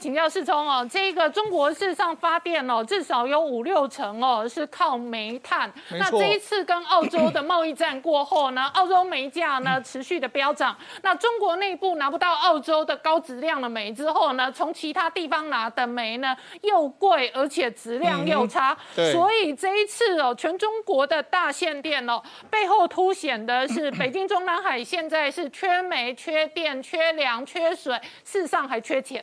请教世聪哦，这个中国事实上发电哦，至少有五六成哦是靠煤炭。那这一次跟澳洲的贸易战过后呢，澳洲煤价呢持续的飙涨。那中国内部拿不到澳洲的高质量的煤之后呢，从其他地方拿的煤呢又贵，而且质量又差。所以这一次哦，全中国的大限电哦，背后凸显的是 北京中南海现在是缺煤、缺电、缺粮、缺水，事实上还缺钱。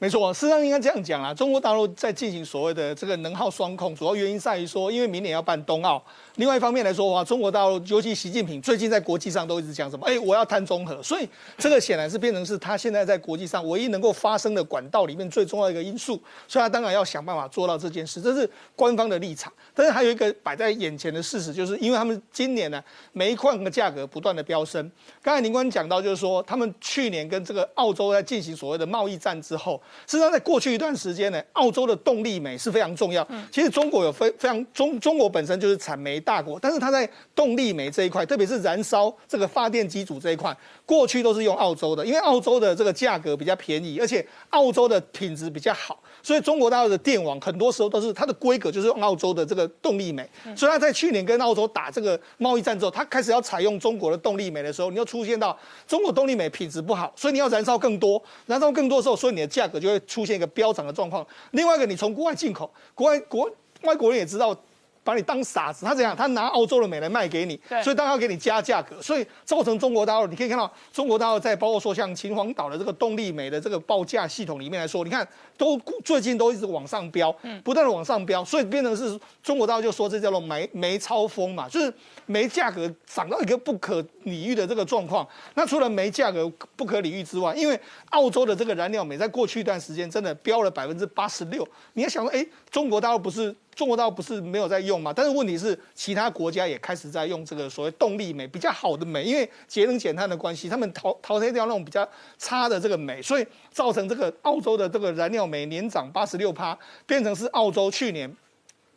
没错，事实上应该这样讲啊。中国大陆在进行所谓的这个能耗双控，主要原因在于说，因为明年要办冬奥。另外一方面来说的话，中国大陆尤其习近平最近在国际上都一直讲什么？哎，我要谈综合，所以这个显然是变成是他现在在国际上唯一能够发生的管道里面最重要的一个因素。所以他当然要想办法做到这件事，这是官方的立场。但是还有一个摆在眼前的事实，就是因为他们今年呢煤矿的价格不断的飙升。刚才林官讲到，就是说他们去年跟这个澳洲在进行所谓的贸易战之后，实际上在过去一段时间呢，澳洲的动力煤是非常重要。其实中国有非非常中中国本身就是产煤。大国，但是它在动力煤这一块，特别是燃烧这个发电机组这一块，过去都是用澳洲的，因为澳洲的这个价格比较便宜，而且澳洲的品质比较好，所以中国大陆的电网很多时候都是它的规格就是用澳洲的这个动力煤。所以它在去年跟澳洲打这个贸易战之后，它开始要采用中国的动力煤的时候，你又出现到中国动力煤品质不好，所以你要燃烧更多，燃烧更多的时候，所以你的价格就会出现一个飙涨的状况。另外一个，你从国外进口，国外国外国人也知道。把你当傻子，他怎样？他拿澳洲的煤来卖给你，所以当然要给你加价格，所以造成中国大陆，你可以看到中国大陆在包括说像秦皇岛的这个动力煤的这个报价系统里面来说，你看都最近都一直往上飙，不断的往上飙，所以变成是中国大陆就说这叫做煤煤超风嘛，就是煤价格涨到一个不可理喻的这个状况。那除了煤价格不可理喻之外，因为澳洲的这个燃料煤在过去一段时间真的飙了百分之八十六，你要想说，哎，中国大陆不是？中国倒不是没有在用嘛，但是问题是其他国家也开始在用这个所谓动力煤比较好的煤，因为节能减碳的关系，他们淘淘汰掉那种比较差的这个煤，所以造成这个澳洲的这个燃料煤年涨八十六趴，变成是澳洲去年。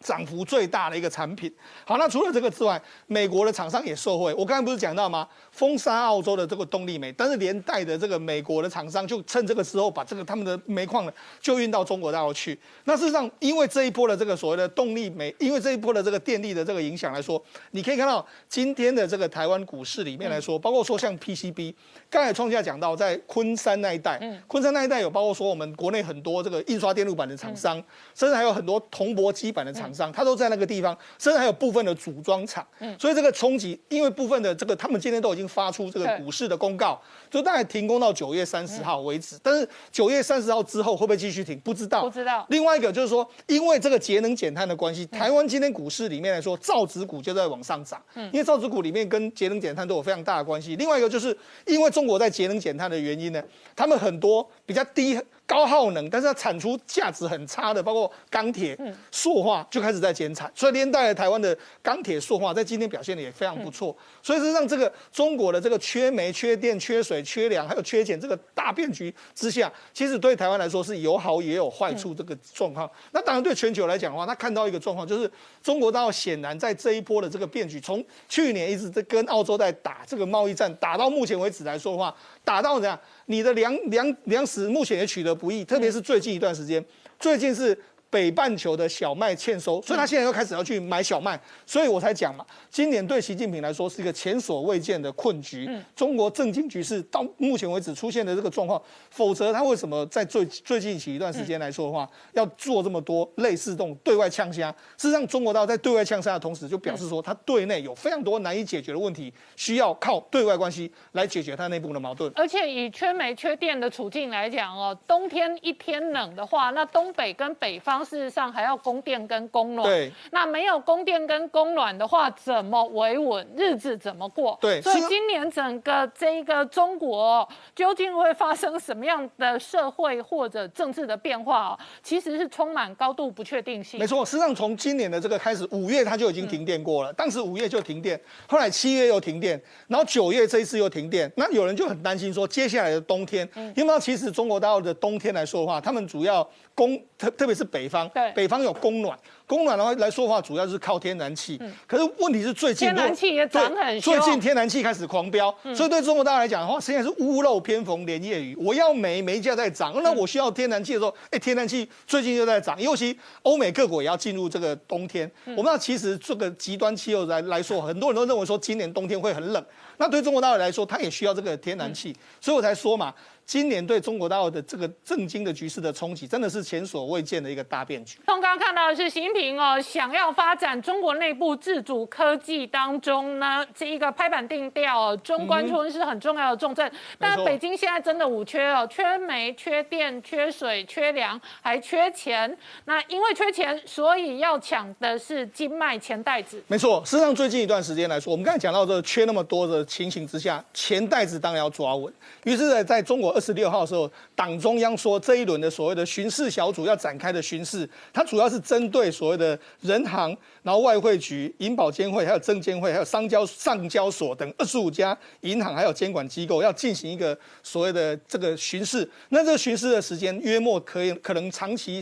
涨幅最大的一个产品。好，那除了这个之外，美国的厂商也受惠。我刚才不是讲到吗？封杀澳洲的这个动力煤，但是连带的这个美国的厂商就趁这个时候把这个他们的煤矿呢就运到中国大陆去。那事实上，因为这一波的这个所谓的动力煤，因为这一波的这个电力的这个影响来说，你可以看到今天的这个台湾股市里面来说，包括说像 PCB，刚才创下讲到在昆山那一带，昆山那一带有包括说我们国内很多这个印刷电路板的厂商，甚至还有很多铜箔基板的厂。商，他都在那个地方，甚至还有部分的组装厂，所以这个冲击，因为部分的这个，他们今天都已经发出这个股市的公告，就大概停工到九月三十号为止。但是九月三十号之后会不会继续停，不知道。不知道。另外一个就是说，因为这个节能减碳的关系，台湾今天股市里面来说，造纸股就在往上涨，因为造纸股里面跟节能减碳都有非常大的关系。另外一个就是因为中国在节能减碳的原因呢，他们很多比较低。高耗能，但是它产出价值很差的，包括钢铁、塑化就开始在减产，所以连带了台湾的钢铁、塑化在今天表现的也非常不错。所以是让这个中国的这个缺煤、缺电、缺水、缺粮，还有缺钱这个大变局之下，其实对台湾来说是有好也有坏处这个状况。那当然对全球来讲的话，他看到一个状况，就是中国大陆显然在这一波的这个变局，从去年一直在跟澳洲在打这个贸易战，打到目前为止来说的话，打到怎样？你的粮粮粮食目前也取得不易，特别是最近一段时间，最近是。北半球的小麦欠收，所以他现在又开始要去买小麦，所以我才讲嘛，今年对习近平来说是一个前所未见的困局。中国政经局势到目前为止出现的这个状况，否则他为什么在最最近起一段时间来说的话，要做这么多类似这种对外呛虾？事实上，中国到在对外呛虾的同时，就表示说他对内有非常多难以解决的问题，需要靠对外关系来解决他内部的矛盾。而且以缺煤缺电的处境来讲哦，冬天一天冷的话，那东北跟北方。事实上还要供电跟供暖，对，那没有供电跟供暖的话，怎么维稳？日子怎么过？对，所以今年整个这一个中国究竟会发生什么样的社会或者政治的变化？啊其实是充满高度不确定性。没错，实际上从今年的这个开始，五月它就已经停电过了，当时五月就停电，后来七月又停电，然后九月这一次又停电。那有人就很担心说，接下来的冬天，因为其实中国大陆的冬天来说的话，他们主要供特特别是北。方，对，北方有供暖。供暖的话来说话，主要是靠天然气。可是问题是最近天然气也涨很最近天然气开始狂飙，所以对中国大陆来讲的话，现在是屋漏偏逢连夜雨。我要煤，煤价在涨，那我需要天然气的时候，哎，天然气最近又在涨。尤其欧美各国也要进入这个冬天。我们知道，其实这个极端气候来来说，很多人都认为说今年冬天会很冷。那对中国大陆来说，它也需要这个天然气，所以我才说嘛。今年对中国大陆的这个震惊的局势的冲击，真的是前所未见的一个大变局。从刚刚看到的是习近平哦，想要发展中国内部自主科技当中呢，这一个拍板定调，中关村是很重要的重镇。但北京现在真的五缺哦，缺煤、缺电、缺水、缺粮，还缺钱。那因为缺钱，所以要抢的是金脉钱袋子。没错，事实上最近一段时间来说，我们刚才讲到这缺那么多的情形之下，钱袋子当然要抓稳。于是呢，在中国。十六号的时候，党中央说这一轮的所谓的巡视小组要展开的巡视，它主要是针对所谓的人行、然后外汇局、银保监会、还有证监会、还有商交上交所等二十五家银行还有监管机构，要进行一个所谓的这个巡视。那这个巡视的时间约莫可以可能长期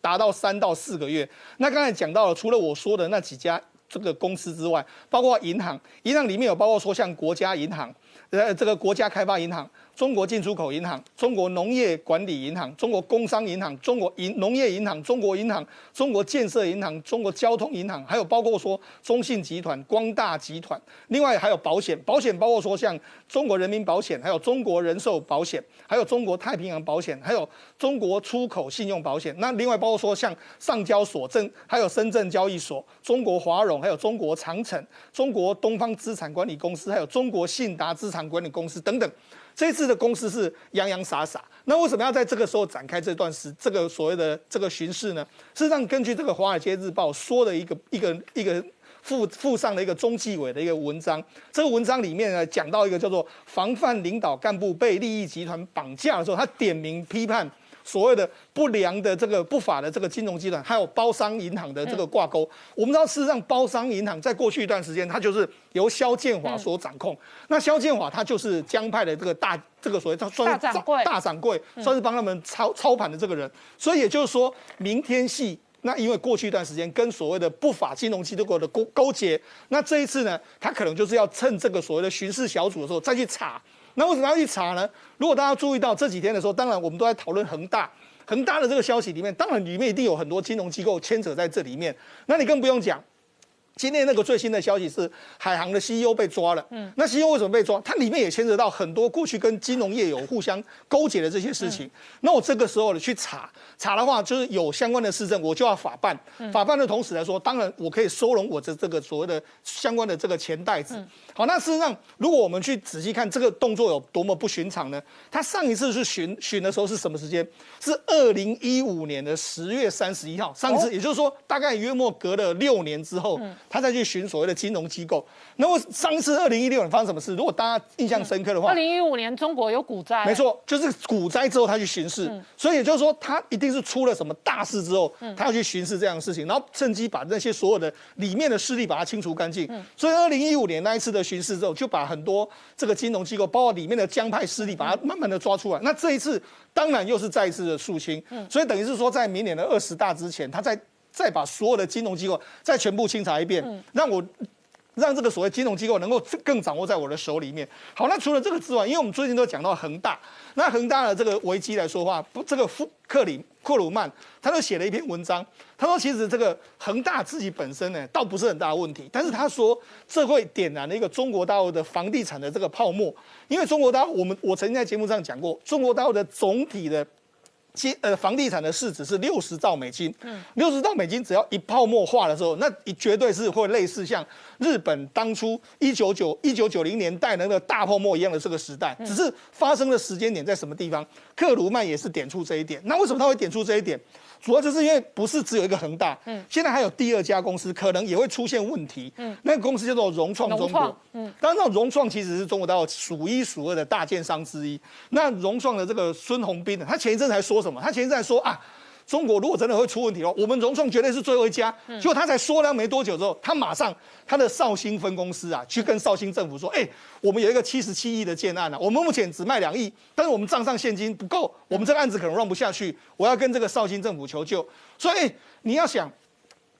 达到三到四个月。那刚才讲到了，除了我说的那几家这个公司之外，包括银行，银行里面有包括说像国家银行，呃，这个国家开发银行。中国进出口银行、中国农业管理银行、中国工商银行、中国银农业银行、中国银行、中国建设银行、中国交通银行，还有包括说中信集团、光大集团，另外还有保险，保险包括说像中国人民保险，还有中国人寿保险，还有中国太平洋保险，还有中国出口信用保险。那另外包括说像上交所证，还有深圳交易所、中国华融，还有中国长城、中国东方资产管理公司，还有中国信达资产管理公司等等。这次的公司是洋洋洒洒，那为什么要在这个时候展开这段时这个所谓的这个巡视呢？事实上，根据这个《华尔街日报》说的一个一个一个附附上的一个中纪委的一个文章，这个文章里面呢讲到一个叫做防范领导干部被利益集团绑架的时候，他点名批判。所谓的不良的这个不法的这个金融集团，还有包商银行的这个挂钩，我们知道事实上包商银行在过去一段时间，它就是由肖建华所掌控。那肖建华他就是江派的这个大这个所谓他算是大掌柜，大掌柜算是帮他们操操盘的这个人。所以也就是说，明天系那因为过去一段时间跟所谓的不法金融机构的勾勾结，那这一次呢，他可能就是要趁这个所谓的巡视小组的时候再去查。那为什么要去查呢？如果大家注意到这几天的时候，当然我们都在讨论恒大，恒大的这个消息里面，当然里面一定有很多金融机构牵扯在这里面。那你更不用讲。今天那个最新的消息是，海航的 CEO 被抓了。嗯，那 CEO 为什么被抓？它里面也牵扯到很多过去跟金融业有互相勾结的这些事情。那我这个时候呢去查查的话，就是有相关的市政，我就要法办。法办的同时来说，当然我可以收容我的这个所谓的相关的这个钱袋子。好，那事实上，如果我们去仔细看这个动作有多么不寻常呢？他上一次去巡巡的时候是什么时间？是二零一五年的十月三十一号。上一次，也就是说，大概约莫隔了六年之后。他再去寻所谓的金融机构。那么上次二零一六年发生什么事？如果大家印象深刻的话，二零一五年中国有股灾，没错，就是股灾之后他去巡视，所以也就是说他一定是出了什么大事之后，他要去巡视这样的事情，然后趁机把那些所有的里面的势力把它清除干净。所以二零一五年那一次的巡视之后，就把很多这个金融机构，包括里面的江派势力，把它慢慢的抓出来。那这一次当然又是再一次的肃清，所以等于是说在明年的二十大之前，他在。再把所有的金融机构再全部清查一遍，让我让这个所谓金融机构能够更掌握在我的手里面。好，那除了这个之外，因为我们最近都讲到恒大，那恒大的这个危机来说话，不，这个富克里库鲁曼他就写了一篇文章，他说其实这个恒大自己本身呢，倒不是很大的问题，但是他说这会点燃了一个中国大陆的房地产的这个泡沫，因为中国大陆我们我曾经在节目上讲过，中国大陆的总体的。金呃房地产的市值是六十兆美金，嗯，六十兆美金只要一泡沫化的时候，那绝对是会类似像日本当初一九九一九九零年代那个大泡沫一样的这个时代，只是发生的时间点在什么地方？克鲁曼也是点出这一点。那为什么他会点出这一点？主要就是因为不是只有一个恒大，嗯，现在还有第二家公司可能也会出现问题，嗯，那个公司叫做融创中国，嗯，当然融创其实是中国大陆数一数二的大建商之一。那融创的这个孙宏斌，他前一阵才说什么？他前一阵说啊。中国如果真的会出问题哦，我们融创绝对是最后一家。结果他才说了没多久之后，他马上他的绍兴分公司啊，去跟绍兴政府说，哎，我们有一个七十七亿的建案啊，我们目前只卖两亿，但是我们账上现金不够，我们这个案子可能 run 不下去，我要跟这个绍兴政府求救。所以你要想。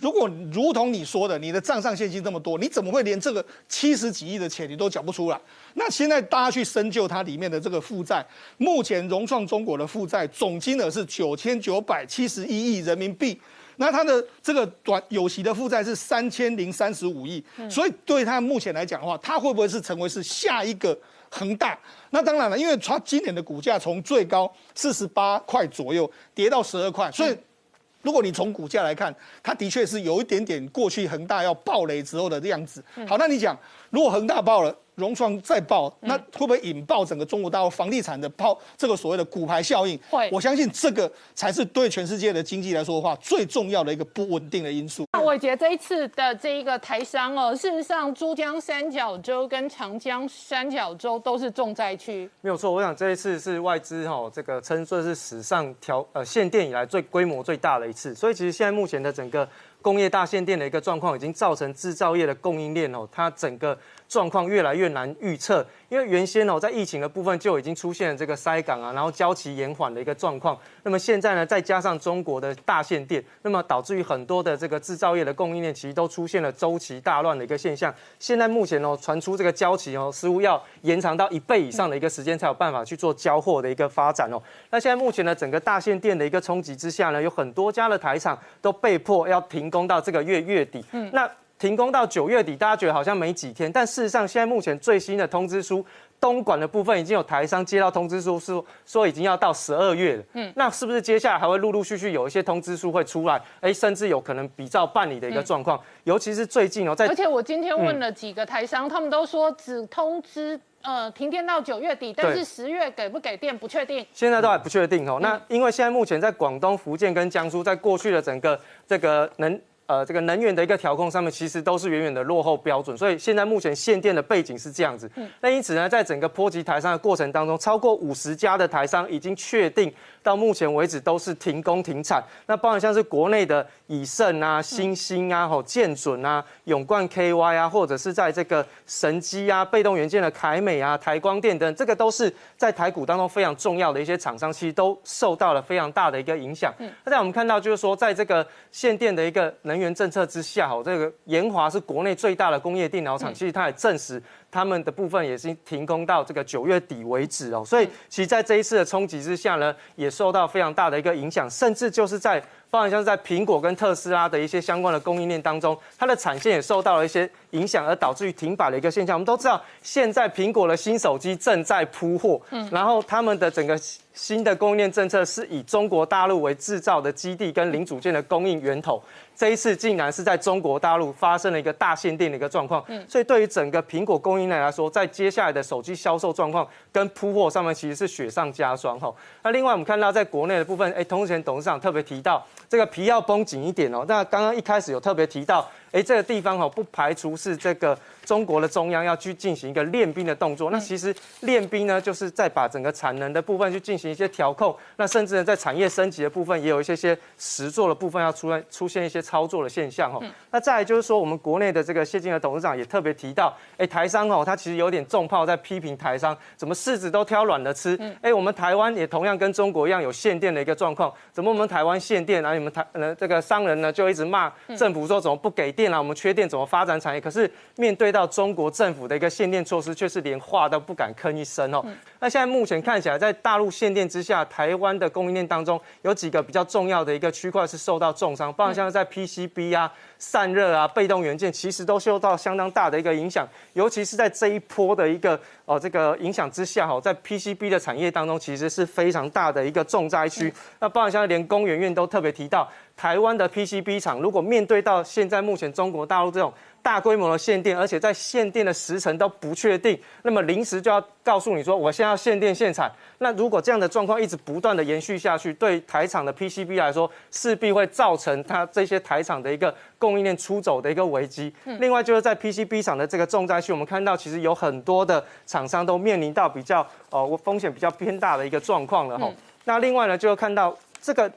如果如同你说的，你的账上现金这么多，你怎么会连这个七十几亿的钱你都缴不出来？那现在大家去深究它里面的这个负债，目前融创中国的负债总金额是九千九百七十一亿人民币，那它的这个短有息的负债是三千零三十五亿，所以对它目前来讲的话，它会不会是成为是下一个恒大？那当然了，因为它今年的股价从最高四十八块左右跌到十二块，所以。如果你从股价来看，它的确是有一点点过去恒大要暴雷之后的样子。好，那你讲，如果恒大爆了？融创再爆，那会不会引爆整个中国大陆房地产的爆这个所谓的股牌效应？会，我相信这个才是对全世界的经济来说的话最重要的一个不稳定的因素。那我觉得这一次的这一个台商哦，事实上珠江三角洲跟长江三角洲都是重灾区。没有错，我想这一次是外资哈这个称作是史上调呃限电以来最规模最大的一次，所以其实现在目前的整个工业大限电的一个状况，已经造成制造业的供应链哦，它整个。状况越来越难预测。因为原先哦，在疫情的部分就已经出现了这个塞港啊，然后交期延缓的一个状况。那么现在呢，再加上中国的大限电，那么导致于很多的这个制造业的供应链其实都出现了周期大乱的一个现象。现在目前哦，传出这个交期哦，似乎要延长到一倍以上的一个时间才有办法去做交货的一个发展哦。那现在目前呢，整个大限电的一个冲击之下呢，有很多家的台厂都被迫要停工到这个月月底。嗯，那。停工到九月底，大家觉得好像没几天，但事实上，现在目前最新的通知书，东莞的部分已经有台商接到通知书，说说已经要到十二月了。嗯，那是不是接下来还会陆陆续续有一些通知书会出来？哎，甚至有可能比照办理的一个状况。尤其是最近哦，在而且我今天问了几个台商，他们都说只通知呃停电到九月底，但是十月给不给电不确定。现在都还不确定哦。那因为现在目前在广东、福建跟江苏，在过去的整个这个能。呃，这个能源的一个调控上面，其实都是远远的落后标准，所以现在目前限电的背景是这样子。那因此呢，在整个波及台商的过程当中，超过五十家的台商已经确定。到目前为止都是停工停产，那包含像是国内的以盛啊、新兴啊、吼建准啊、永冠 KY 啊，或者是在这个神机啊、被动元件的凯美啊、台光电等，这个都是在台股当中非常重要的一些厂商，其实都受到了非常大的一个影响。那在我们看到就是说，在这个限电的一个能源政策之下，好，这个研华是国内最大的工业电脑厂，其实它也证实。他们的部分也是停工到这个九月底为止哦，所以其实在这一次的冲击之下呢，也受到非常大的一个影响，甚至就是在。包含像是在苹果跟特斯拉的一些相关的供应链当中，它的产线也受到了一些影响，而导致于停摆的一个现象。我们都知道，现在苹果的新手机正在铺货，嗯，然后他们的整个新的供应链政策是以中国大陆为制造的基地跟零组件的供应源头。这一次竟然是在中国大陆发生了一个大限电的一个状况，嗯，所以对于整个苹果供应链来说，在接下来的手机销售状况跟铺货上面，其实是雪上加霜哈。那另外我们看到在国内的部分，哎，同前董事长特别提到。这个皮要绷紧一点哦。那刚刚一开始有特别提到，哎，这个地方哦，不排除是这个。中国的中央要去进行一个练兵的动作，那其实练兵呢，就是在把整个产能的部分去进行一些调控，那甚至呢，在产业升级的部分，也有一些些实做的部分要出来出现一些操作的现象哦。那再来就是说，我们国内的这个谢金河董事长也特别提到，哎，台商哦，他其实有点重炮在批评台商，怎么柿子都挑软的吃？哎，我们台湾也同样跟中国一样有限电的一个状况，怎么我们台湾限电，然后你们台呃这个商人呢就一直骂政府说怎么不给电啊？我们缺电怎么发展产业？可是面对到到中国政府的一个限电措施，却是连话都不敢吭一声哦。那现在目前看起来，在大陆限电之下，台湾的供应链当中有几个比较重要的一个区块是受到重伤，包括像在 PCB 啊、散热啊、被动元件，其实都受到相当大的一个影响。尤其是在这一波的一个哦这个影响之下，哈，在 PCB 的产业当中，其实是非常大的一个重灾区。那包括像连工研院都特别提到，台湾的 PCB 厂如果面对到现在目前中国大陆这种。大规模的限电，而且在限电的时程都不确定，那么临时就要告诉你说，我现在要限电限产。那如果这样的状况一直不断的延续下去，对台厂的 PCB 来说，势必会造成它这些台厂的一个供应链出走的一个危机。另外就是在 PCB 厂的这个重灾区，我们看到其实有很多的厂商都面临到比较呃风险比较偏大的一个状况了哈。那另外呢，就看到这个。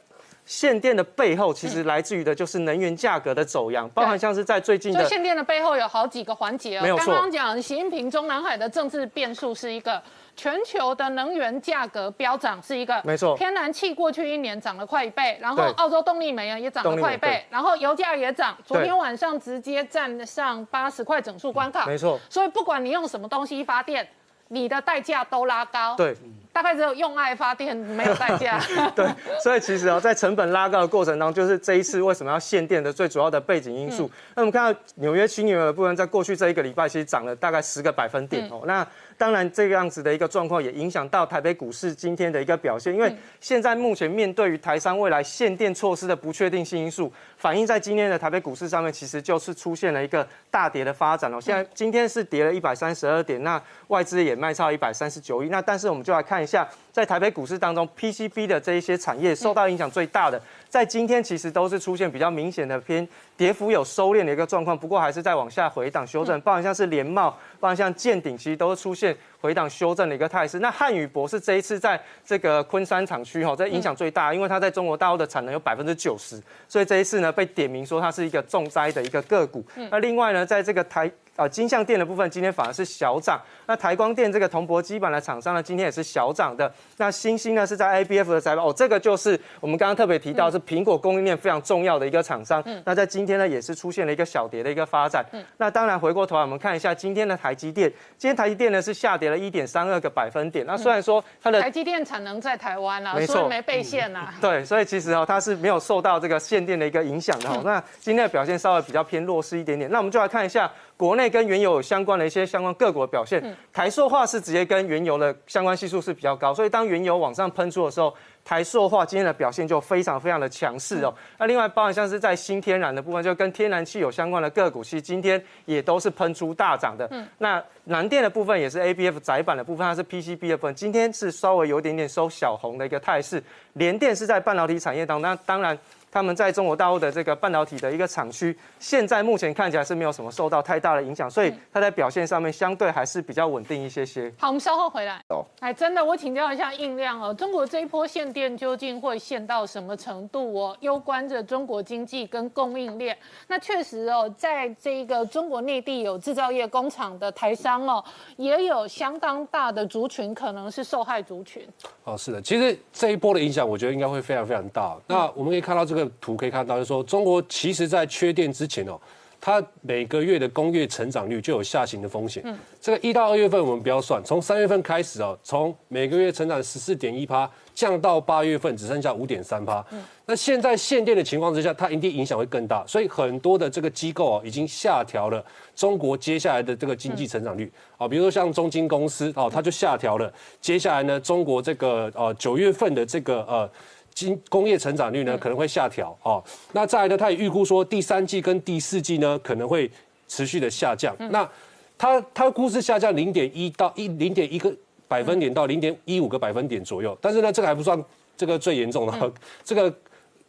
限电的背后，其实来自于的就是能源价格的走扬，包含像是在最近的限电的背后有好几个环节哦。刚刚讲习近平中南海的政治变数是一个。全球的能源价格飙涨是一个，没错。天然气过去一年涨了快一倍，然后澳洲动力煤啊也涨了快一倍，然后油价也涨，昨天晚上直接站上八十块整数关卡，没错。所以不管你用什么东西发电，你的代价都拉高。对。大概只有用爱发电没有代价。对，所以其实哦，在成本拉高的过程当中，就是这一次为什么要限电的最主要的背景因素。那我们看到纽约新能源的部分，在过去这一个礼拜其实涨了大概十个百分点哦。那当然这个样子的一个状况也影响到台北股市今天的一个表现，因为现在目前面对于台商未来限电措施的不确定性因素，反映在今天的台北股市上面，其实就是出现了一个大跌的发展哦。现在今天是跌了一百三十二点，那外资也卖超一百三十九亿。那但是我们就来看。一下，在台北股市当中，PCB 的这一些产业受到影响最大的，在今天其实都是出现比较明显的偏跌幅有收敛的一个状况，不过还是在往下回档修正，包含像是联茂，包含像建鼎，其实都是出现回档修正的一个态势。那汉语博士这一次在这个昆山厂区哈，这影响最大，因为它在中国大陆的产能有百分之九十，所以这一次呢被点名说它是一个重灾的一个个股。那另外呢，在这个台。啊，金相电的部分今天反而是小涨。那台光电这个铜箔基板的厂商呢，今天也是小涨的。那星星呢是在 A B F 的财报哦，这个就是我们刚刚特别提到是苹果供应链非常重要的一个厂商。嗯那在今天呢也是出现了一个小跌的一个发展。嗯那当然回过头来我们看一下今天的台积电，今天台积电呢是下跌了一点三二个百分点。那虽然说它的台积电产能在台湾啊，所以没被限啊。对，所以其实哦它是没有受到这个限电的一个影响的。那今天的表现稍微比较偏弱势一点点。那我们就来看一下。国内跟原油有相关的一些相关个股的表现，台塑化是直接跟原油的相关系数是比较高，所以当原油往上喷出的时候，台塑化今天的表现就非常非常的强势哦。那另外包含像是在新天然的部分，就跟天然气有相关的个股，其实今天也都是喷出大涨的。那南电的部分也是 A B F 窄板的部分，它是 P C B 的部分，今天是稍微有点点收小红的一个态势。联电是在半导体产业当中，那当然。他们在中国大陆的这个半导体的一个厂区，现在目前看起来是没有什么受到太大的影响，所以它在表现上面相对还是比较稳定一些些。好，我们稍后回来。哦，哎，真的，我请教一下应亮哦，中国这一波限电究竟会限到什么程度哦？攸关着中国经济跟供应链。那确实哦，在这个中国内地有制造业工厂的台商哦，也有相当大的族群可能是受害族群。哦，是的，其实这一波的影响，我觉得应该会非常非常大。那我们可以看到这个图，可以看到，就是说中国其实在缺电之前哦，它每个月的工业成长率就有下行的风险。嗯，这个一到二月份我们不要算，从三月份开始哦，从每个月成长十四点一趴。降到八月份只剩下五点三趴，那现在限电的情况之下，它一定影响会更大，所以很多的这个机构啊，已经下调了中国接下来的这个经济成长率。啊，比如说像中金公司哦，它就下调了。接下来呢，中国这个呃九月份的这个呃经工业成长率呢可能会下调哦，那再来呢，他也预估说第三季跟第四季呢可能会持续的下降，那他他估是下降零点一到一零点一个。百分点到零点一五个百分点左右，但是呢，这个还不算这个最严重的，这个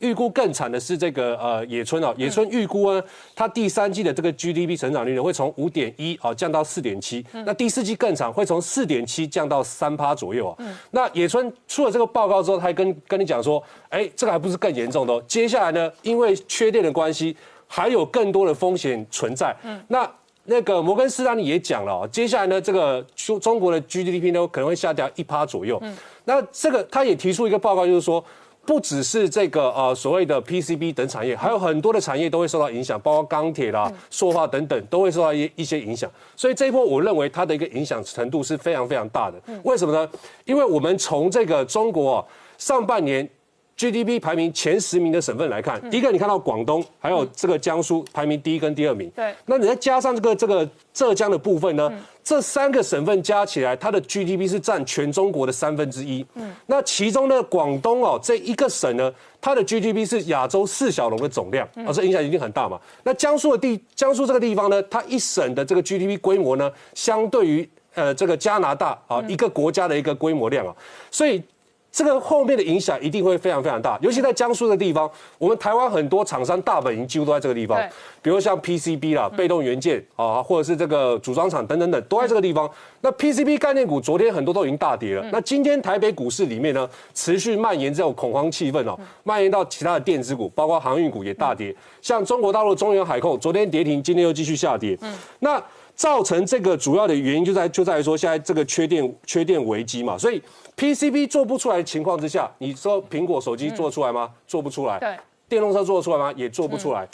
预估更惨的是这个呃野村哦，野村预估呢，它第三季的这个 GDP 成长率呢会从五点一啊降到四点七，那第四季更惨，会从四点七降到三趴左右啊。那野村出了这个报告之后，他还跟跟你讲说，哎，这个还不是更严重的哦，接下来呢，因为缺电的关系，还有更多的风险存在。嗯，那。那个摩根士丹利也讲了，哦接下来呢，这个中中国的 GDP 呢可能会下调一趴左右。嗯，那这个他也提出一个报告，就是说，不只是这个呃所谓的 PCB 等产业，还有很多的产业都会受到影响，包括钢铁啦、塑化等等都会受到一一些影响。所以这一波我认为它的一个影响程度是非常非常大的。为什么呢？因为我们从这个中国上半年。GDP 排名前十名的省份来看，第一个你看到广东，还有这个江苏排名第一跟第二名。对，那你再加上这个这个浙江的部分呢？这三个省份加起来，它的 GDP 是占全中国的三分之一。嗯，那其中呢，广东哦这一个省呢，它的 GDP 是亚洲四小龙的总量，啊，这影响一定很大嘛。那江苏的地，江苏这个地方呢，它一省的这个 GDP 规模呢，相对于呃这个加拿大啊一个国家的一个规模量啊，所以。这个后面的影响一定会非常非常大，尤其在江苏的地方，我们台湾很多厂商大本营几乎都在这个地方，比如像 PCB 啦、被动元件啊，或者是这个组装厂等等等，都在这个地方。那 PCB 概念股昨天很多都已经大跌了，那今天台北股市里面呢，持续蔓延这种恐慌气氛哦，蔓延到其他的电子股，包括航运股也大跌，像中国大陆中原海控昨天跌停，今天又继续下跌。嗯，那造成这个主要的原因就在就在于说现在这个缺电缺电危机嘛，所以。PCB 做不出来的情况之下，你说苹果手机做出来吗？做不出来。对。电动车做得出来吗？也做不出来。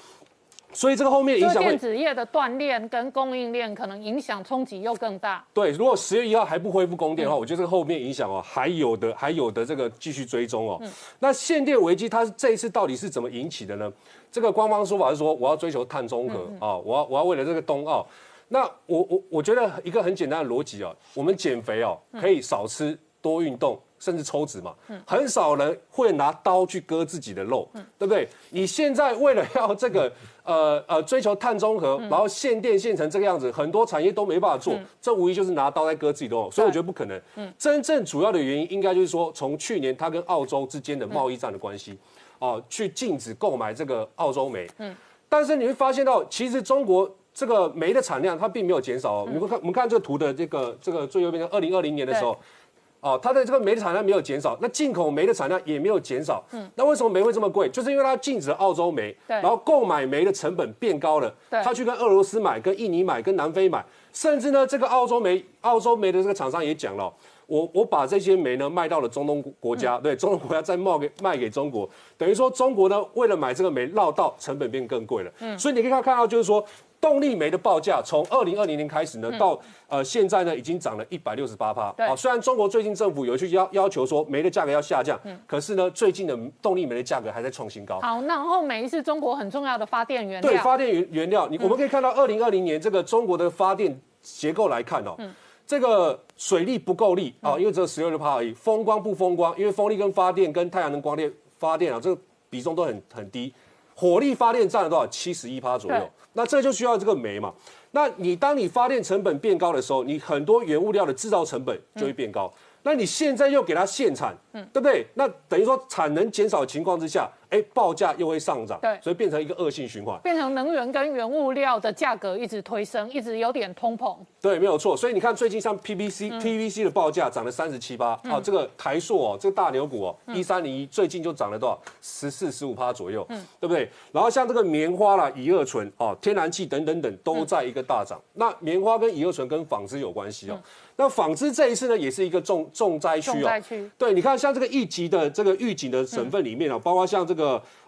所以这个后面影响电子业的断链跟供应链可能影响冲击又更大。对，如果十月一号还不恢复供电的话，我觉得这个后面影响哦，还有的还有的这个继续追踪哦。那限电危机它这一次到底是怎么引起的呢？这个官方说法是说我要追求碳中和啊，我要我要为了这个冬奥。那我我我觉得一个很简单的逻辑哦，我们减肥哦可以少吃。多运动，甚至抽脂嘛，很少人会拿刀去割自己的肉，对不对？你现在为了要这个，呃呃，追求碳中和，然后限电限成这个样子，很多产业都没办法做，这无疑就是拿刀在割自己的肉，所以我觉得不可能。真正主要的原因，应该就是说，从去年它跟澳洲之间的贸易战的关系，哦，去禁止购买这个澳洲煤。嗯，但是你会发现到，其实中国这个煤的产量它并没有减少。你们看，我们看这个图的这个这个最右边的二零二零年的时候。哦，它的这个煤的产量没有减少，那进口煤的产量也没有减少。嗯，那为什么煤会这么贵？就是因为它禁止澳洲煤，然后购买煤的成本变高了。对，他去跟俄罗斯买、跟印尼买、跟南非买，甚至呢，这个澳洲煤、澳洲煤的这个厂商也讲了，我我把这些煤呢卖到了中东国家，对，中东国家再卖给卖给中国，等于说中国呢为了买这个煤绕道，成本变更贵了。嗯，所以你可以看看到就是说。动力煤的报价从二零二零年开始呢，到呃现在呢，已经涨了一百六十八趴。啊，虽然中国最近政府有去要要求说煤的价格要下降，可是呢，最近的动力煤的价格还在创新高。好，然后煤是中国很重要的发电原料。对，发电原原料，你我们可以看到二零二零年这个中国的发电结构来看哦，这个水力不够力啊，因为只有十六趴而已。风光不风光，因为风力跟发电跟太阳能光电发电啊，这个比重都很很低。火力发电占了多少？七十一趴左右。那这就需要这个煤嘛？那你当你发电成本变高的时候，你很多原物料的制造成本就会变高。那你现在又给它限产，嗯，对不对？那等于说产能减少的情况之下。哎，报价又会上涨，对，所以变成一个恶性循环，变成能源跟原物料的价格一直推升，一直有点通膨。对，没有错。所以你看，最近像 PVC、PVC 的报价涨了三十七八，啊，这个台塑哦，这个大牛股哦，一三零一最近就涨了多少？十四、十五趴左右，嗯，对不对？然后像这个棉花啦、乙二醇哦、天然气等等等都在一个大涨。那棉花跟乙二醇跟纺织有关系哦。那纺织这一次呢，也是一个重重灾区哦。灾区对，你看像这个一级的这个预警的省份里面啊，包括像这个。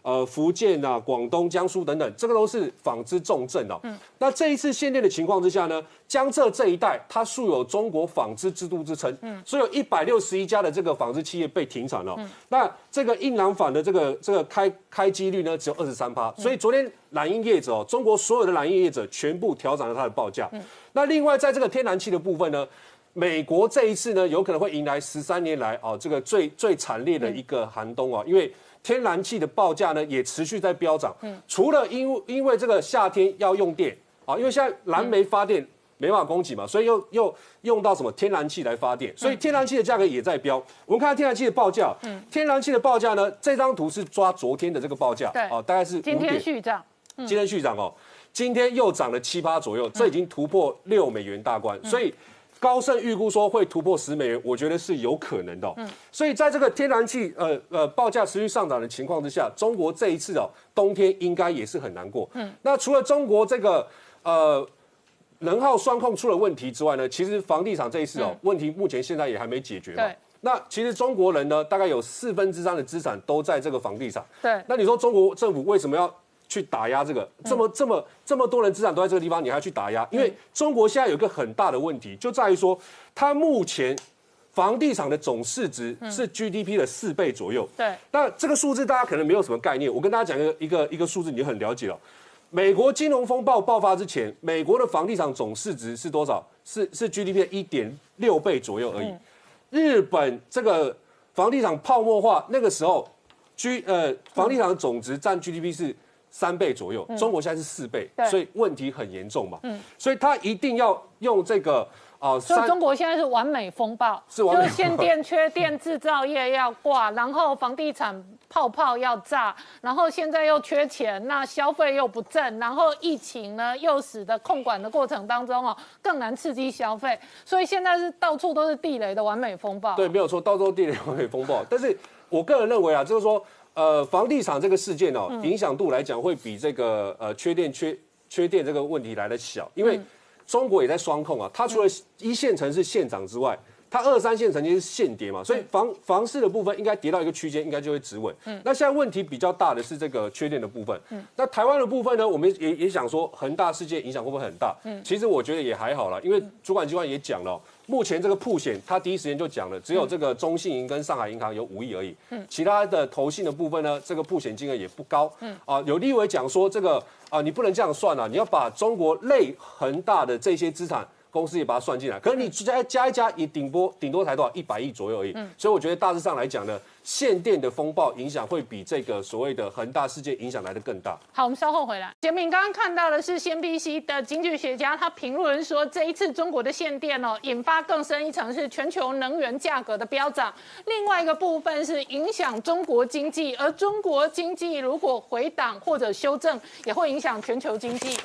呃，福建啊、广东、江苏等等，这个都是纺织重镇哦。嗯，那这一次限电的情况之下呢，江浙这一带它素有中国纺织之都之称，嗯，所以有一百六十一家的这个纺织企业被停产了。嗯，那这个印朗纺的这个这个开开机率呢，只有二十三趴。所以昨天蓝印业者哦，中国所有的蓝印业者全部调涨了它的报价。嗯，那另外在这个天然气的部分呢，美国这一次呢，有可能会迎来十三年来哦这个最最惨烈的一个寒冬啊，因为。天然气的报价呢也持续在飙涨，嗯，除了因因为这个夏天要用电啊，因为现在燃煤发电没办法供给嘛，所以又又用到什么天然气来发电，所以天然气的价格也在飙。我们看天然气的报价，嗯，天然气的报价呢，这张图是抓昨天的这个报价，对，哦，大概是今天续涨，今天续涨哦，今天又涨了七八左右，这已经突破六美元大关，所以。高盛预估说会突破十美元，我觉得是有可能的。嗯，所以在这个天然气呃呃报价持续上涨的情况之下，中国这一次哦冬天应该也是很难过。嗯，那除了中国这个呃能耗双控出了问题之外呢，其实房地产这一次哦问题目前现在也还没解决嘛。那其实中国人呢，大概有四分之三的资产都在这个房地产。对。那你说中国政府为什么要？去打压这个，这么这么这么多人资产都在这个地方，你还要去打压？因为中国现在有一个很大的问题，就在于说，它目前房地产的总市值是 GDP 的四倍左右。对，那这个数字大家可能没有什么概念。我跟大家讲一个一个一个数字，你就很了解了。美国金融风暴爆发之前，美国的房地产总市值是多少？是是 GDP 的一点六倍左右而已。日本这个房地产泡沫化那个时候，G 呃房地产的总值占 GDP 是。三倍左右，中国现在是四倍，所以问题很严重嘛。嗯，所以他一定要用这个哦，所以中国现在是完美风暴，是完美就是限电、缺电，制造业要挂，然后房地产泡泡要炸，然后现在又缺钱，那消费又不振，然后疫情呢又使得控管的过程当中哦更难刺激消费，所以现在是到处都是地雷的完美风暴。对，没有错，到处地雷完美风暴。但是我个人认为啊，就是说，呃，房地产这个事件哦，影响度来讲会比这个呃缺电缺缺电这个问题来的小，因为。中国也在双控啊，它除了一线城市现涨之外，它二三线曾经是现跌嘛，所以房房市的部分应该跌到一个区间，应该就会止稳。嗯，那现在问题比较大的是这个缺电的部分。嗯，那台湾的部分呢，我们也也想说恒大事件影响会不会很大？嗯，其实我觉得也还好啦，因为主管机关也讲了。目前这个铺险，他第一时间就讲了，只有这个中信银跟上海银行有五亿而已。嗯，其他的投信的部分呢，这个铺险金额也不高。嗯，啊，有立委讲说这个啊，你不能这样算啊，你要把中国内恒大的这些资产。公司也把它算进来，可是你加加一加，也顶多顶多才多少一百亿左右而已。嗯，所以我觉得大致上来讲呢，限电的风暴影响会比这个所谓的恒大事件影响来的更大。好，我们稍后回来。杰明刚刚看到的是 CNBC 的经济学家，他评论说，这一次中国的限电哦，引发更深一层是全球能源价格的飙涨，另外一个部分是影响中国经济，而中国经济如果回档或者修正，也会影响全球经济。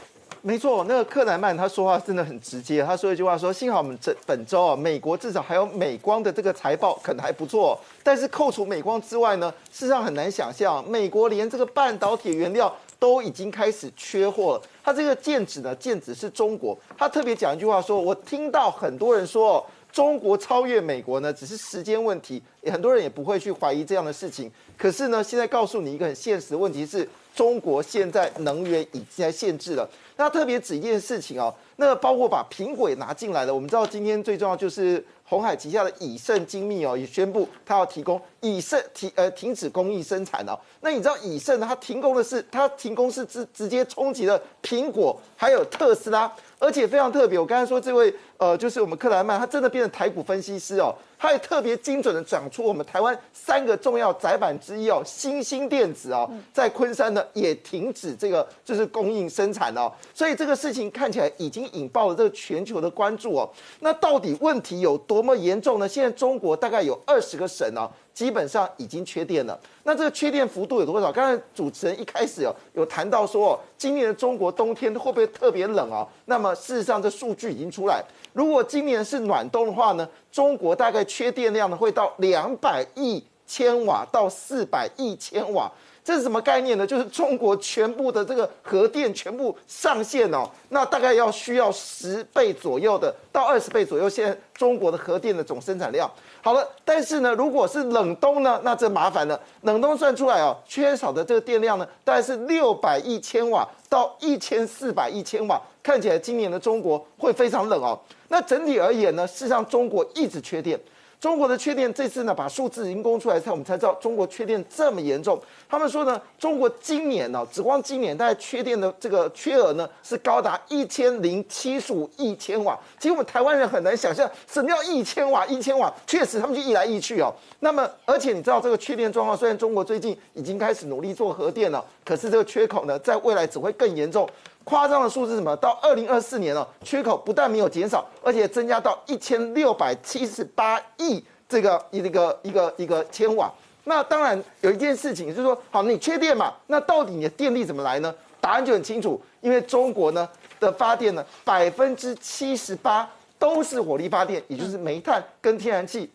没错，那个克莱曼他说话真的很直接。他说一句话说：“幸好我们这本周啊，美国至少还有美光的这个财报可能还不错。但是扣除美光之外呢，事实上很难想象，美国连这个半导体原料都已经开始缺货了。他这个剑指呢，剑指是中国。他特别讲一句话说：我听到很多人说，中国超越美国呢，只是时间问题。很多人也不会去怀疑这样的事情。可是呢，现在告诉你一个很现实的问题是，中国现在能源已经在限制了。”那特别指一件事情哦，那包括把苹果也拿进来了。我们知道今天最重要就是红海旗下的以盛精密哦，也宣布它要提供以盛停呃停止供应生产哦。那你知道以盛它停工的是它停工是直直接冲击了苹果还有特斯拉，而且非常特别。我刚才说这位呃就是我们克莱曼，他真的变成台股分析师哦。它也特别精准的讲出我们台湾三个重要载板之一哦，新兴电子哦，在昆山呢也停止这个就是供应生产哦，所以这个事情看起来已经引爆了这个全球的关注哦。那到底问题有多么严重呢？现在中国大概有二十个省哦，基本上已经缺电了。那这个缺电幅度有多少？刚才主持人一开始哦有谈到说哦，今年的中国冬天会不会特别冷哦？那么事实上这数据已经出来。如果今年是暖冬的话呢，中国大概缺电量呢会到两百亿千瓦到四百亿千瓦，这是什么概念呢？就是中国全部的这个核电全部上线哦，那大概要需要十倍左右的到二十倍左右，现在中国的核电的总生产量。好了，但是呢，如果是冷冬呢，那这麻烦了。冷冬算出来哦，缺少的这个电量呢，大概是六百亿千瓦到一千四百亿千瓦。看起来今年的中国会非常冷哦。那整体而言呢，事实上中国一直缺电。中国的缺电这次呢，把数字已经公出来，才我们才知道中国缺电这么严重。他们说呢，中国今年呢，只光今年大概缺电的这个缺额呢，是高达一千零七十五亿千瓦。其实我们台湾人很难想象，什么叫一千瓦？一千瓦确实他们就一来一去哦。那么，而且你知道这个缺电状况，虽然中国最近已经开始努力做核电了，可是这个缺口呢，在未来只会更严重。夸张的数字是什么？到二零二四年了，缺口不但没有减少，而且增加到一千六百七十八亿这个一个一个一个千瓦。那当然有一件事情就是说，好，你缺电嘛？那到底你的电力怎么来呢？答案就很清楚，因为中国呢的发电呢，百分之七十八都是火力发电，也就是煤炭跟天然气。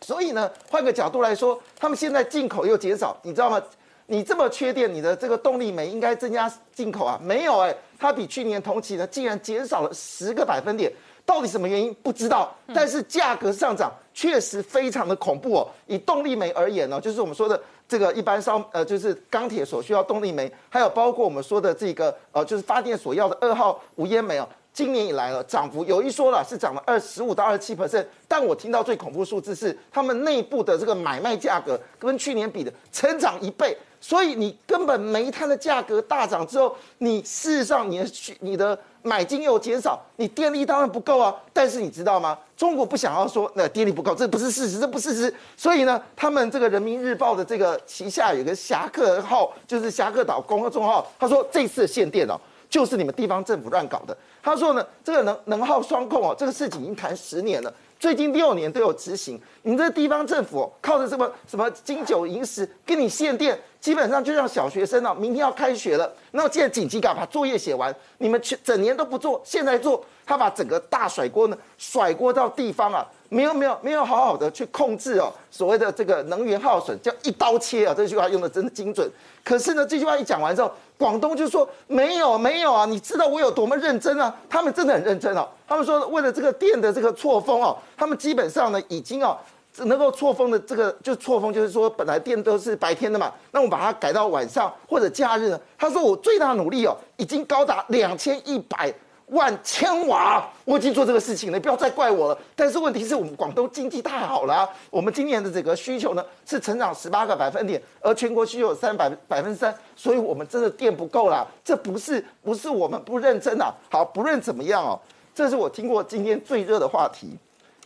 所以呢，换个角度来说，他们现在进口又减少，你知道吗？你这么缺电，你的这个动力煤应该增加进口啊？没有哎。它比去年同期呢，竟然减少了十个百分点，到底什么原因不知道，但是价格上涨确实非常的恐怖哦。以动力煤而言呢，就是我们说的这个一般烧呃，就是钢铁所需要动力煤，还有包括我们说的这个呃，就是发电所要的二号无烟煤哦，今年以来了涨幅有一说了是涨了二十五到二十七 percent，但我听到最恐怖数字是他们内部的这个买卖价格跟去年比的成长一倍。所以你根本煤炭的价格大涨之后，你事实上你的你的买金又减少，你电力当然不够啊。但是你知道吗？中国不想要说那电力不够，这不是事实，这不是事实。所以呢，他们这个人民日报的这个旗下有个侠客号，就是侠客岛公众号，他说这次限电哦，就是你们地方政府乱搞的。他说呢，这个能能耗双控哦，这个事情已经谈十年了，最近六年都有执行。你们这地方政府靠着什么什么金九银十给你限电，基本上就让小学生哦，明天要开学了，那我现在紧急赶把作业写完，你们去整年都不做，现在做，他把整个大甩锅呢甩锅到地方啊。没有没有没有好好的去控制哦，所谓的这个能源耗损叫一刀切啊，这句话用的真的精准。可是呢，这句话一讲完之后，广东就说没有没有啊，你知道我有多么认真啊？他们真的很认真哦。他们说为了这个电的这个错峰哦，他们基本上呢已经哦能够错峰的这个就错峰，就是说本来电都是白天的嘛，那我把它改到晚上或者假日呢。他说我最大努力哦，已经高达两千一百。万千瓦，我已经做这个事情了，你不要再怪我了。但是问题是我们广东经济太好了，我们今年的这个需求呢是成长十八个百分点，而全国需求有三百百分之三，所以我们真的电不够了。这不是不是我们不认真啊。好，不论怎么样哦，这是我听过今天最热的话题。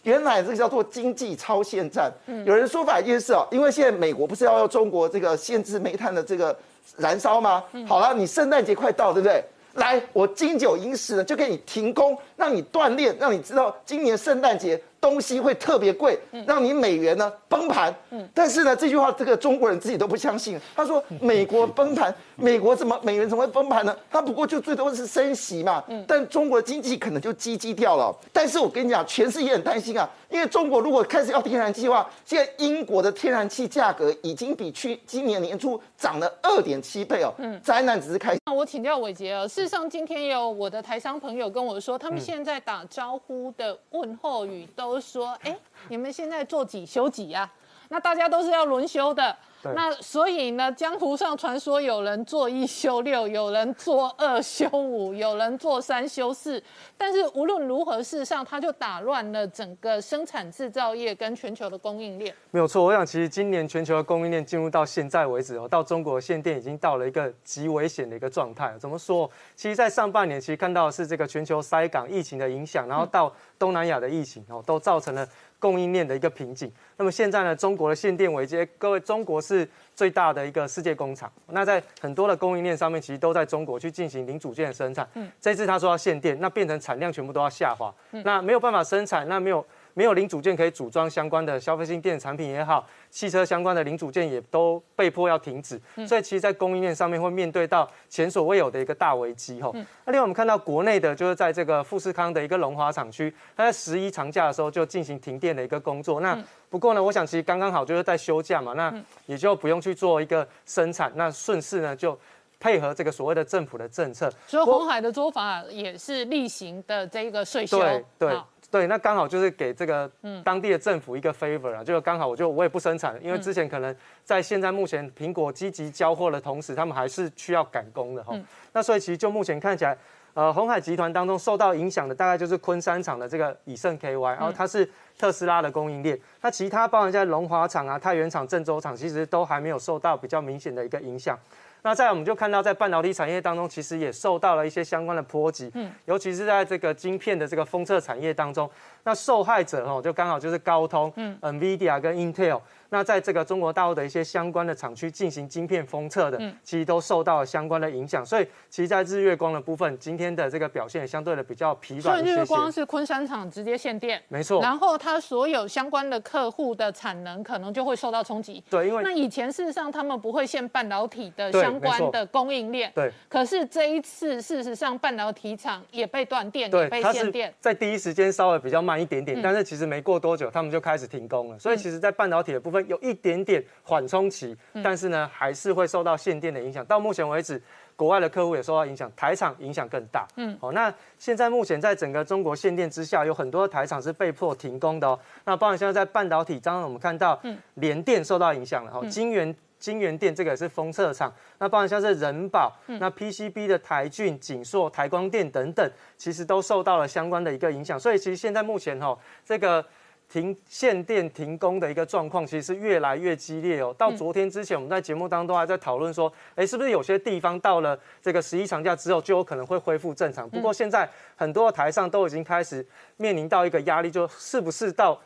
原来这个叫做经济超限战。有人说法一件事哦，因为现在美国不是要要中国这个限制煤炭的这个燃烧吗？好了，你圣诞节快到，对不对？来，我金九银十呢，就给你停工，让你锻炼，让你知道今年圣诞节。东西会特别贵，让你美元呢崩盘。嗯，但是呢，这句话这个中国人自己都不相信。他说美国崩盘，美国怎么美元怎么会崩盘呢？他不过就最多是升息嘛。嗯，但中国的经济可能就积积掉了。但是我跟你讲，全世界很担心啊，因为中国如果开始要天然气的话，现在英国的天然气价格已经比去今年年初涨了二点七倍哦。嗯，灾难只是开。那我请教伟杰啊，事实上今天有我的台商朋友跟我说，他们现在打招呼的问候语都。都说，哎，你们现在做几休几呀？那大家都是要轮休的。那所以呢，江湖上传说有人做一休六，有人做二休五，有人做三休四。但是无论如何，事实上它就打乱了整个生产制造业跟全球的供应链。没有错，我想其实今年全球的供应链进入到现在为止哦，到中国限电已经到了一个极危险的一个状态。怎么说？其实，在上半年其实看到是这个全球塞港疫情的影响，然后到东南亚的疫情哦，都造成了。供应链的一个瓶颈。那么现在呢，中国的限电危机，各位，中国是最大的一个世界工厂。那在很多的供应链上面，其实都在中国去进行零组件的生产。嗯，这次他说要限电，那变成产量全部都要下滑。嗯，那没有办法生产，那没有。没有零组件可以组装相关的消费性电子产品也好，汽车相关的零组件也都被迫要停止，所以其实，在供应链上面会面对到前所未有的一个大危机吼。那另外我们看到国内的，就是在这个富士康的一个龙华厂区，它在十一长假的时候就进行停电的一个工作。那不过呢，我想其实刚刚好就是在休假嘛，那也就不用去做一个生产，那顺势呢就配合这个所谓的政府的政策。所以红海的做法也是例行的这个税收。对对。对，那刚好就是给这个当地的政府一个 favor 啊，就刚好我就我也不生产，因为之前可能在现在目前苹果积极交货的同时，他们还是需要赶工的哈。那所以其实就目前看起来，呃，红海集团当中受到影响的大概就是昆山厂的这个以盛 KY，然后它是特斯拉的供应链，那其他包含在龙华厂啊、太原厂、郑州厂，其实都还没有受到比较明显的一个影响。那再我们就看到，在半导体产业当中，其实也受到了一些相关的波及，嗯，尤其是在这个晶片的这个封测产业当中，那受害者哦，就刚好就是高通、嗯，NVIDIA 跟 Intel。那在这个中国大陆的一些相关的厂区进行晶片封测的，其实都受到了相关的影响。所以，其实，在日月光的部分，今天的这个表现也相对的比较疲软所以，日月光是昆山厂直接限电，没错。然后，它所有相关的客户的产能可能就会受到冲击。对，因为那以前事实上他们不会限半导体的相关的供应链。对。可是这一次，事实上半导体厂也被断电，也被限电。在第一时间稍微比较慢一点点，但是其实没过多久，他们就开始停工了。所以，其实，在半导体的部分有一点点。缓冲期，但是呢，还是会受到限电的影响。到目前为止，国外的客户也受到影响，台厂影响更大。嗯，好，那现在目前在整个中国限电之下，有很多台厂是被迫停工的哦。那包含现在在半导体，刚刚我们看到，嗯，联电受到影响了哈，金源金源电这个是封测厂，那包含像是人保，那 PCB 的台骏、景硕、台光电等等，其实都受到了相关的一个影响。所以其实现在目前哈，这个。停限电停工的一个状况，其实是越来越激烈哦。到昨天之前，我们在节目当中还在讨论说，哎，是不是有些地方到了这个十一长假之后，就有可能会恢复正常？不过现在很多台上都已经开始面临到一个压力，就是不是到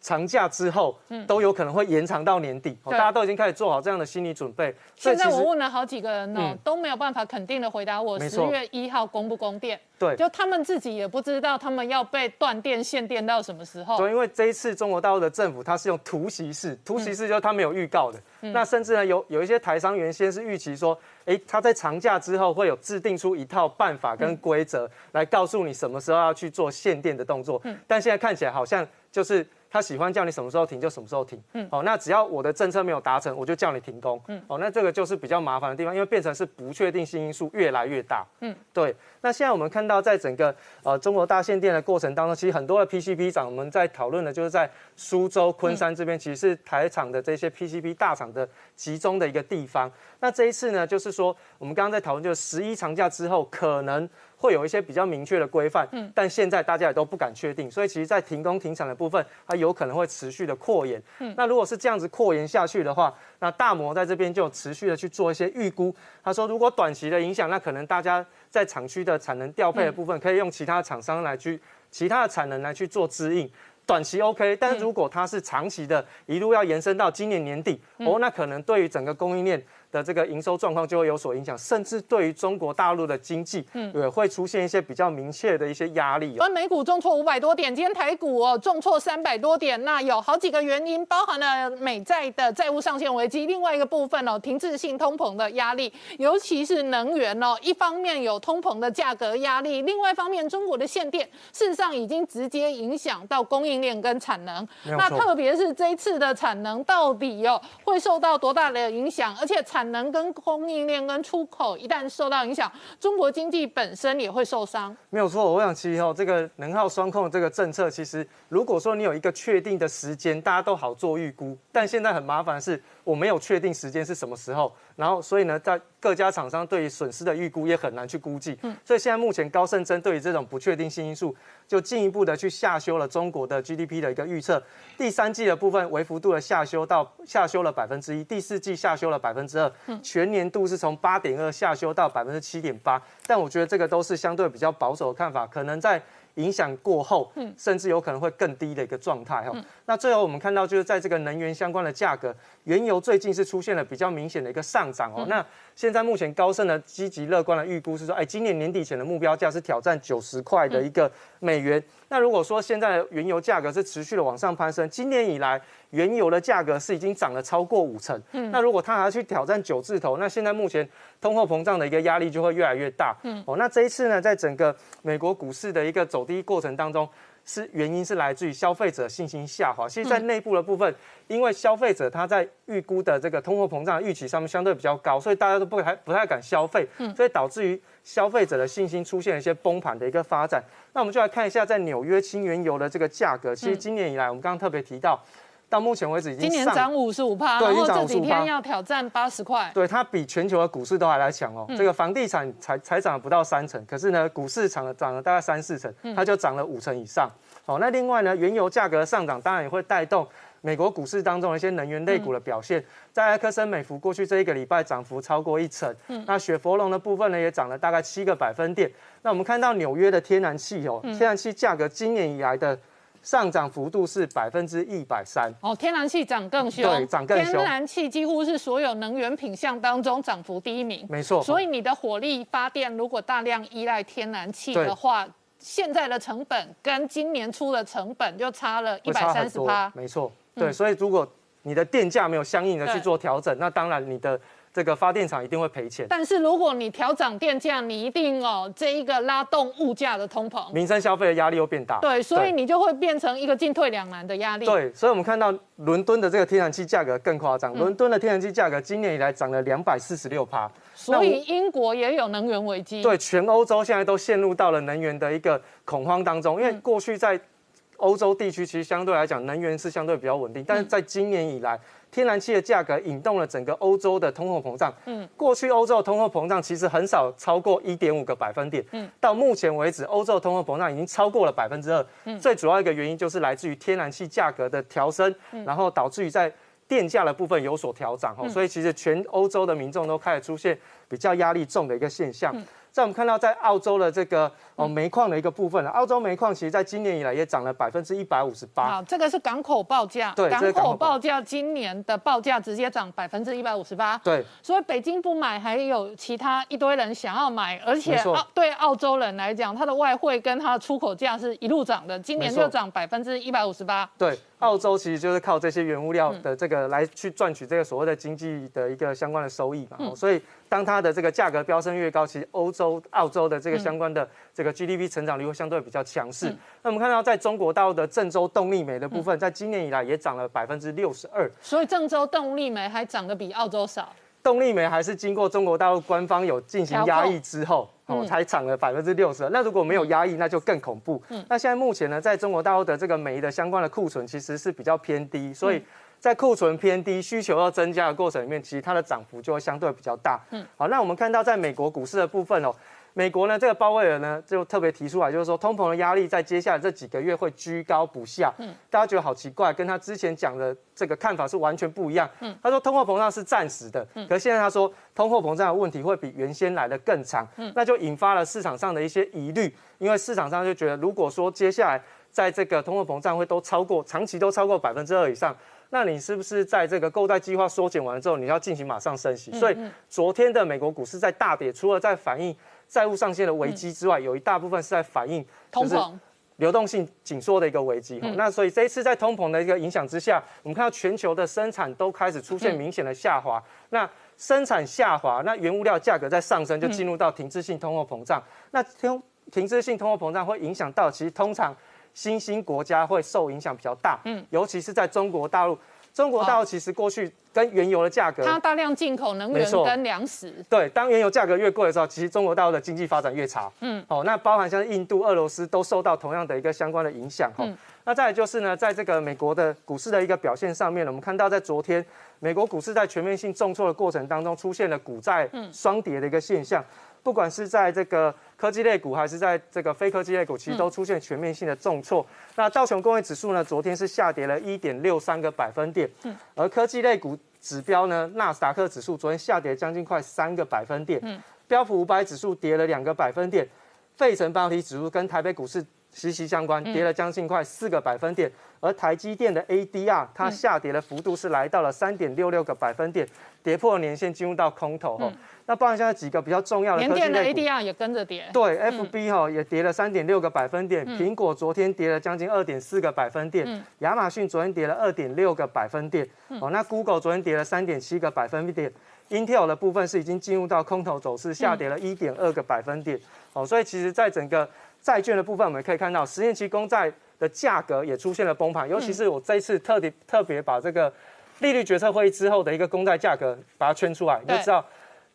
长假之后，都有可能会延长到年底，大家都已经开始做好这样的心理准备。现在我问了好几个人哦，都没有办法肯定的回答我十月一号供不供电。对，就他们自己也不知道他们要被断电限电到什么时候。对，因为这一次中国大陆的政府它是用突袭式，突袭式就是他没有预告的。那甚至呢，有有一些台商原先是预期说，哎，他在长假之后会有制定出一套办法跟规则来告诉你什么时候要去做限电的动作。嗯，但现在看起来好像就是。他喜欢叫你什么时候停就什么时候停，嗯，哦，那只要我的政策没有达成，我就叫你停工，嗯，哦，那这个就是比较麻烦的地方，因为变成是不确定性因素越来越大，嗯，对。那现在我们看到，在整个呃中国大限电的过程当中，其实很多的 PCB 厂我们在讨论的就是在苏州、昆山这边，其实是台厂的这些 PCB 大厂的集中的一个地方。那这一次呢，就是说我们刚刚在讨论，就是十一长假之后可能。会有一些比较明确的规范，嗯，但现在大家也都不敢确定，所以其实，在停工停产的部分，它有可能会持续的扩延，嗯，那如果是这样子扩延下去的话，那大摩在这边就持续的去做一些预估，他说，如果短期的影响，那可能大家在厂区的产能调配的部分，可以用其他厂商来去其他的产能来去做支应，短期 OK，但是如果它是长期的，一路要延伸到今年年底，哦，那可能对于整个供应链。的这个营收状况就会有所影响，甚至对于中国大陆的经济，嗯，也会出现一些比较明确的一些压力。而美股重挫五百多点，今天台股哦重挫三百多点，那有好几个原因，包含了美债的债务上限危机，另外一个部分哦停滞性通膨的压力，尤其是能源哦，一方面有通膨的价格压力，另外一方面中国的限电事实上已经直接影响到供应链跟产能。那特别是这一次的产能到底哦会受到多大的影响，而且产产能跟供应链跟出口一旦受到影响，中国经济本身也会受伤。没有错，我想其实哦，这个能耗双控这个政策，其实如果说你有一个确定的时间，大家都好做预估。但现在很麻烦的是，我没有确定时间是什么时候，然后所以呢，在各家厂商对于损失的预估也很难去估计。嗯，所以现在目前高盛针对于这种不确定性因素，就进一步的去下修了中国的 GDP 的一个预测。第三季的部分微幅度的下修到下修了百分之一，第四季下修了百分之二，全年度是从八点二下修到百分之七点八。但我觉得这个都是相对比较保守的看法，可能在。影响过后，嗯，甚至有可能会更低的一个状态哈。那最后我们看到就是在这个能源相关的价格，原油最近是出现了比较明显的一个上涨哦。那现在目前高盛的积极乐观的预估是说，哎，今年年底前的目标价是挑战九十块的一个美元。那如果说现在原油价格是持续的往上攀升，今年以来原油的价格是已经涨了超过五成，嗯，那如果它还要去挑战九字头，那现在目前通货膨胀的一个压力就会越来越大，嗯，哦，那这一次呢，在整个美国股市的一个走低过程当中。是原因是来自于消费者信心下滑。其实，在内部的部分，因为消费者他在预估的这个通货膨胀预期上面相对比较高，所以大家都不还不太敢消费，所以导致于消费者的信心出现了一些崩盘的一个发展。那我们就来看一下，在纽约轻原油的这个价格，其实今年以来，我们刚刚特别提到。到目前为止已经今年涨五十五趴，然后这几天要挑战八十块。对，它比全球的股市都还来强哦。这个房地产才才涨了不到三成，可是呢，股市涨了涨了大概三四成，它就涨了五成以上。哦，那另外呢，原油价格上涨当然也会带动美国股市当中的一些能源类股的表现。在埃克森美孚过去这一个礼拜涨幅超过一成，那雪佛龙的部分呢也涨了大概七个百分点。那我们看到纽约的天然气哦，天然气价格今年以来的。上涨幅度是百分之一百三哦，天然气涨更凶，对，涨更凶。天然气几乎是所有能源品项当中涨幅第一名，没错。所以你的火力发电如果大量依赖天然气的话，现在的成本跟今年初的成本就差了一百三十趴，没错。对，所以如果你的电价没有相应的去做调整，那当然你的。这个发电厂一定会赔钱，但是如果你调涨电价，你一定哦，这一个拉动物价的通膨，民生消费的压力又变大，对，所以你就会变成一个进退两难的压力。对，所以我们看到伦敦的这个天然气价格更夸张，伦敦的天然气价格今年以来涨了两百四十六趴，所以英国也有能源危机。对，全欧洲现在都陷入到了能源的一个恐慌当中，因为过去在欧洲地区其实相对来讲能源是相对比较稳定，但是在今年以来。天然气的价格引动了整个欧洲的通货膨胀。嗯，过去欧洲的通货膨胀其实很少超过一点五个百分点。嗯，到目前为止，欧洲的通货膨胀已经超过了百分之二。嗯，最主要一个原因就是来自于天然气价格的调升，然后导致于在电价的部分有所调涨。哦，所以其实全欧洲的民众都开始出现比较压力重的一个现象。在我们看到，在澳洲的这个哦煤矿的一个部分，澳洲煤矿其实在今年以来也涨了百分之一百五十八。好，这个是港口报价，对，港口报价今年的报价直接涨百分之一百五十八。对，所以北京不买，还有其他一堆人想要买，而且澳对澳洲人来讲，它的外汇跟它的出口价是一路涨的，今年就涨百分之一百五十八。对，澳洲其实就是靠这些原物料的这个来去赚取这个所谓的经济的一个相关的收益嘛，所以。当它的这个价格飙升越高，其实欧洲、澳洲的这个相关的这个 GDP 成长率会相对比较强势。那我们看到，在中国大陆的郑州动力煤的部分，在今年以来也涨了百分之六十二。所以郑州动力煤还涨得比澳洲少。动力煤还是经过中国大陆官方有进行压抑之后，哦，才涨了百分之六十。那如果没有压抑，那就更恐怖。那现在目前呢，在中国大陆的这个煤的相关的库存其实是比较偏低，所以。在库存偏低、需求要增加的过程里面，其实它的涨幅就会相对比较大。嗯，好，那我们看到在美国股市的部分哦，美国呢这个鲍威尔呢就特别提出来，就是说通膨的压力在接下来这几个月会居高不下。嗯，大家觉得好奇怪，跟他之前讲的这个看法是完全不一样。嗯，他说通货膨胀是暂时的，可是现在他说通货膨胀的问题会比原先来的更长。嗯，那就引发了市场上的一些疑虑，因为市场上就觉得如果说接下来在这个通货膨胀会都超过长期都超过百分之二以上。那你是不是在这个购债计划缩减完之后，你要进行马上升息？所以昨天的美国股市在大跌，除了在反映债务上限的危机之外，有一大部分是在反映通膨、流动性紧缩的一个危机。那所以这一次在通膨的一个影响之下，我们看到全球的生产都开始出现明显的下滑。那生产下滑，那原物料价格在上升，就进入到停滞性通货膨胀。那停停滞性通货膨胀会影响到，其实通常。新兴国家会受影响比较大，嗯，尤其是在中国大陆。中国大陆其实过去跟原油的价格，它大量进口能源跟粮食。对，当原油价格越贵的时候，其实中国大陆的经济发展越差。嗯，哦，那包含像印度、俄罗斯都受到同样的一个相关的影响。哈，那再来就是呢，在这个美国的股市的一个表现上面呢，我们看到在昨天美国股市在全面性重挫的过程当中，出现了股债双跌的一个现象。不管是在这个科技类股，还是在这个非科技类股，其实都出现全面性的重挫。那道琼工业指数呢，昨天是下跌了一点六三个百分点。嗯。而科技类股指标呢，纳斯达克指数昨天下跌将近快三个百分点。嗯。标普五百指数跌了两个百分点，费城半导体指数跟台北股市息息相关，跌了将近快四个百分点。而台积电的 ADR 它下跌的幅度是来到了三点六六个百分点，跌破年线进入到空头。嗯。那包含现在几个比较重要的，联电的 ADR 也跟着跌，对，FB 哈也跌了三点六个百分点，苹果昨天跌了将近二点四个百分点，亚马逊昨天跌了二点六个百分点，哦，那 Google 昨天跌了三点七个百分点，Intel 的部分是已经进入到空头走势，下跌了一点二个百分点，哦，所以其实在整个债券的部分，我们可以看到十年期公债的价格也出现了崩盘，尤其是我这一次特别特别把这个利率决策会议之后的一个公债价格把它圈出来，你就知道。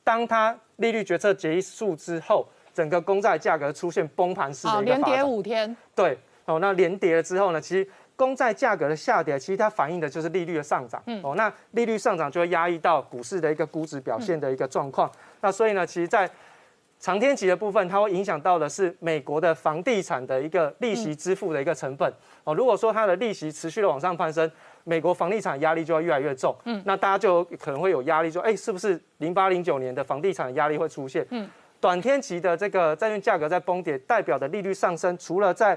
当它利率决策结束之后，整个公债价格出现崩盘式的一个连跌五天。对，哦，那连跌了之后呢，其实公债价格的下跌，其实它反映的就是利率的上涨。嗯。哦，那利率上涨就会压抑到股市的一个估值表现的一个状况。那所以呢，其实，在长天期的部分，它会影响到的是美国的房地产的一个利息支付的一个成本。哦，如果说它的利息持续的往上攀升。美国房地产压力就要越来越重，嗯，那大家就可能会有压力，说，哎，是不是零八零九年的房地产压力会出现？嗯，短天期的这个债券价格在崩跌，代表的利率上升，除了在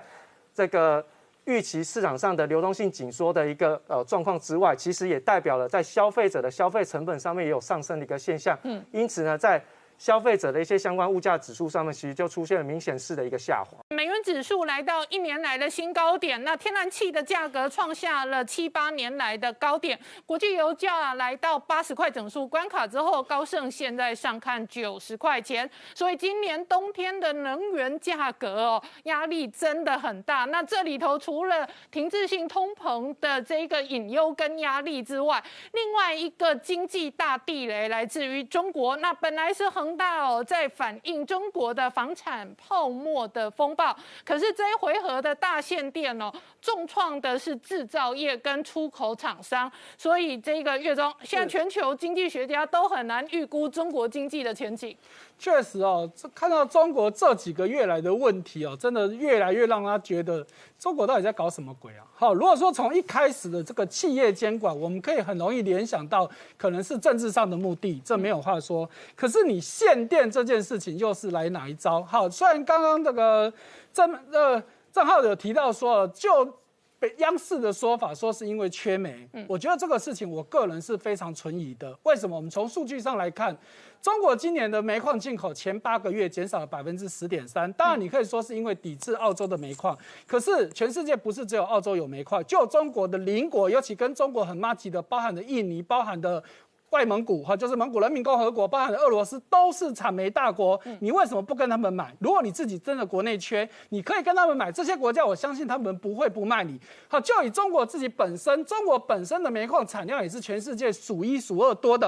这个预期市场上的流动性紧缩的一个呃状况之外，其实也代表了在消费者的消费成本上面也有上升的一个现象。嗯，因此呢，在消费者的一些相关物价指数上面，其实就出现了明显式的一个下滑。美元指数来到一年来的新高点，那天然气的价格创下了七八年来的高点，国际油价来到八十块整数关卡之后，高盛现在上看九十块钱，所以今年冬天的能源价格哦，压力真的很大。那这里头除了停滞性通膨的这一个隐忧跟压力之外，另外一个经济大地雷来自于中国，那本来是很恒大哦，在反映中国的房产泡沫的风暴。可是这一回合的大限电哦，重创的是制造业跟出口厂商，所以这个月中，现在全球经济学家都很难预估中国经济的前景。确实哦，这看到中国这几个月来的问题哦，真的越来越让他觉得中国到底在搞什么鬼啊？好，如果说从一开始的这个企业监管，我们可以很容易联想到可能是政治上的目的，这没有话说。可是你限电这件事情又是来哪一招？好，虽然刚刚这个郑呃郑浩有提到说，就北央视的说法说是因为缺煤，我觉得这个事情我个人是非常存疑的。为什么？我们从数据上来看，中国今年的煤矿进口前八个月减少了百分之十点三。当然，你可以说是因为抵制澳洲的煤矿，可是全世界不是只有澳洲有煤矿，就中国的邻国，尤其跟中国很密集的，包含的印尼，包含的。外蒙古哈，就是蒙古人民共和国，包含俄罗斯，都是产煤大国。你为什么不跟他们买？如果你自己真的国内缺，你可以跟他们买。这些国家，我相信他们不会不卖你。好，就以中国自己本身，中国本身的煤矿产量也是全世界数一数二多的。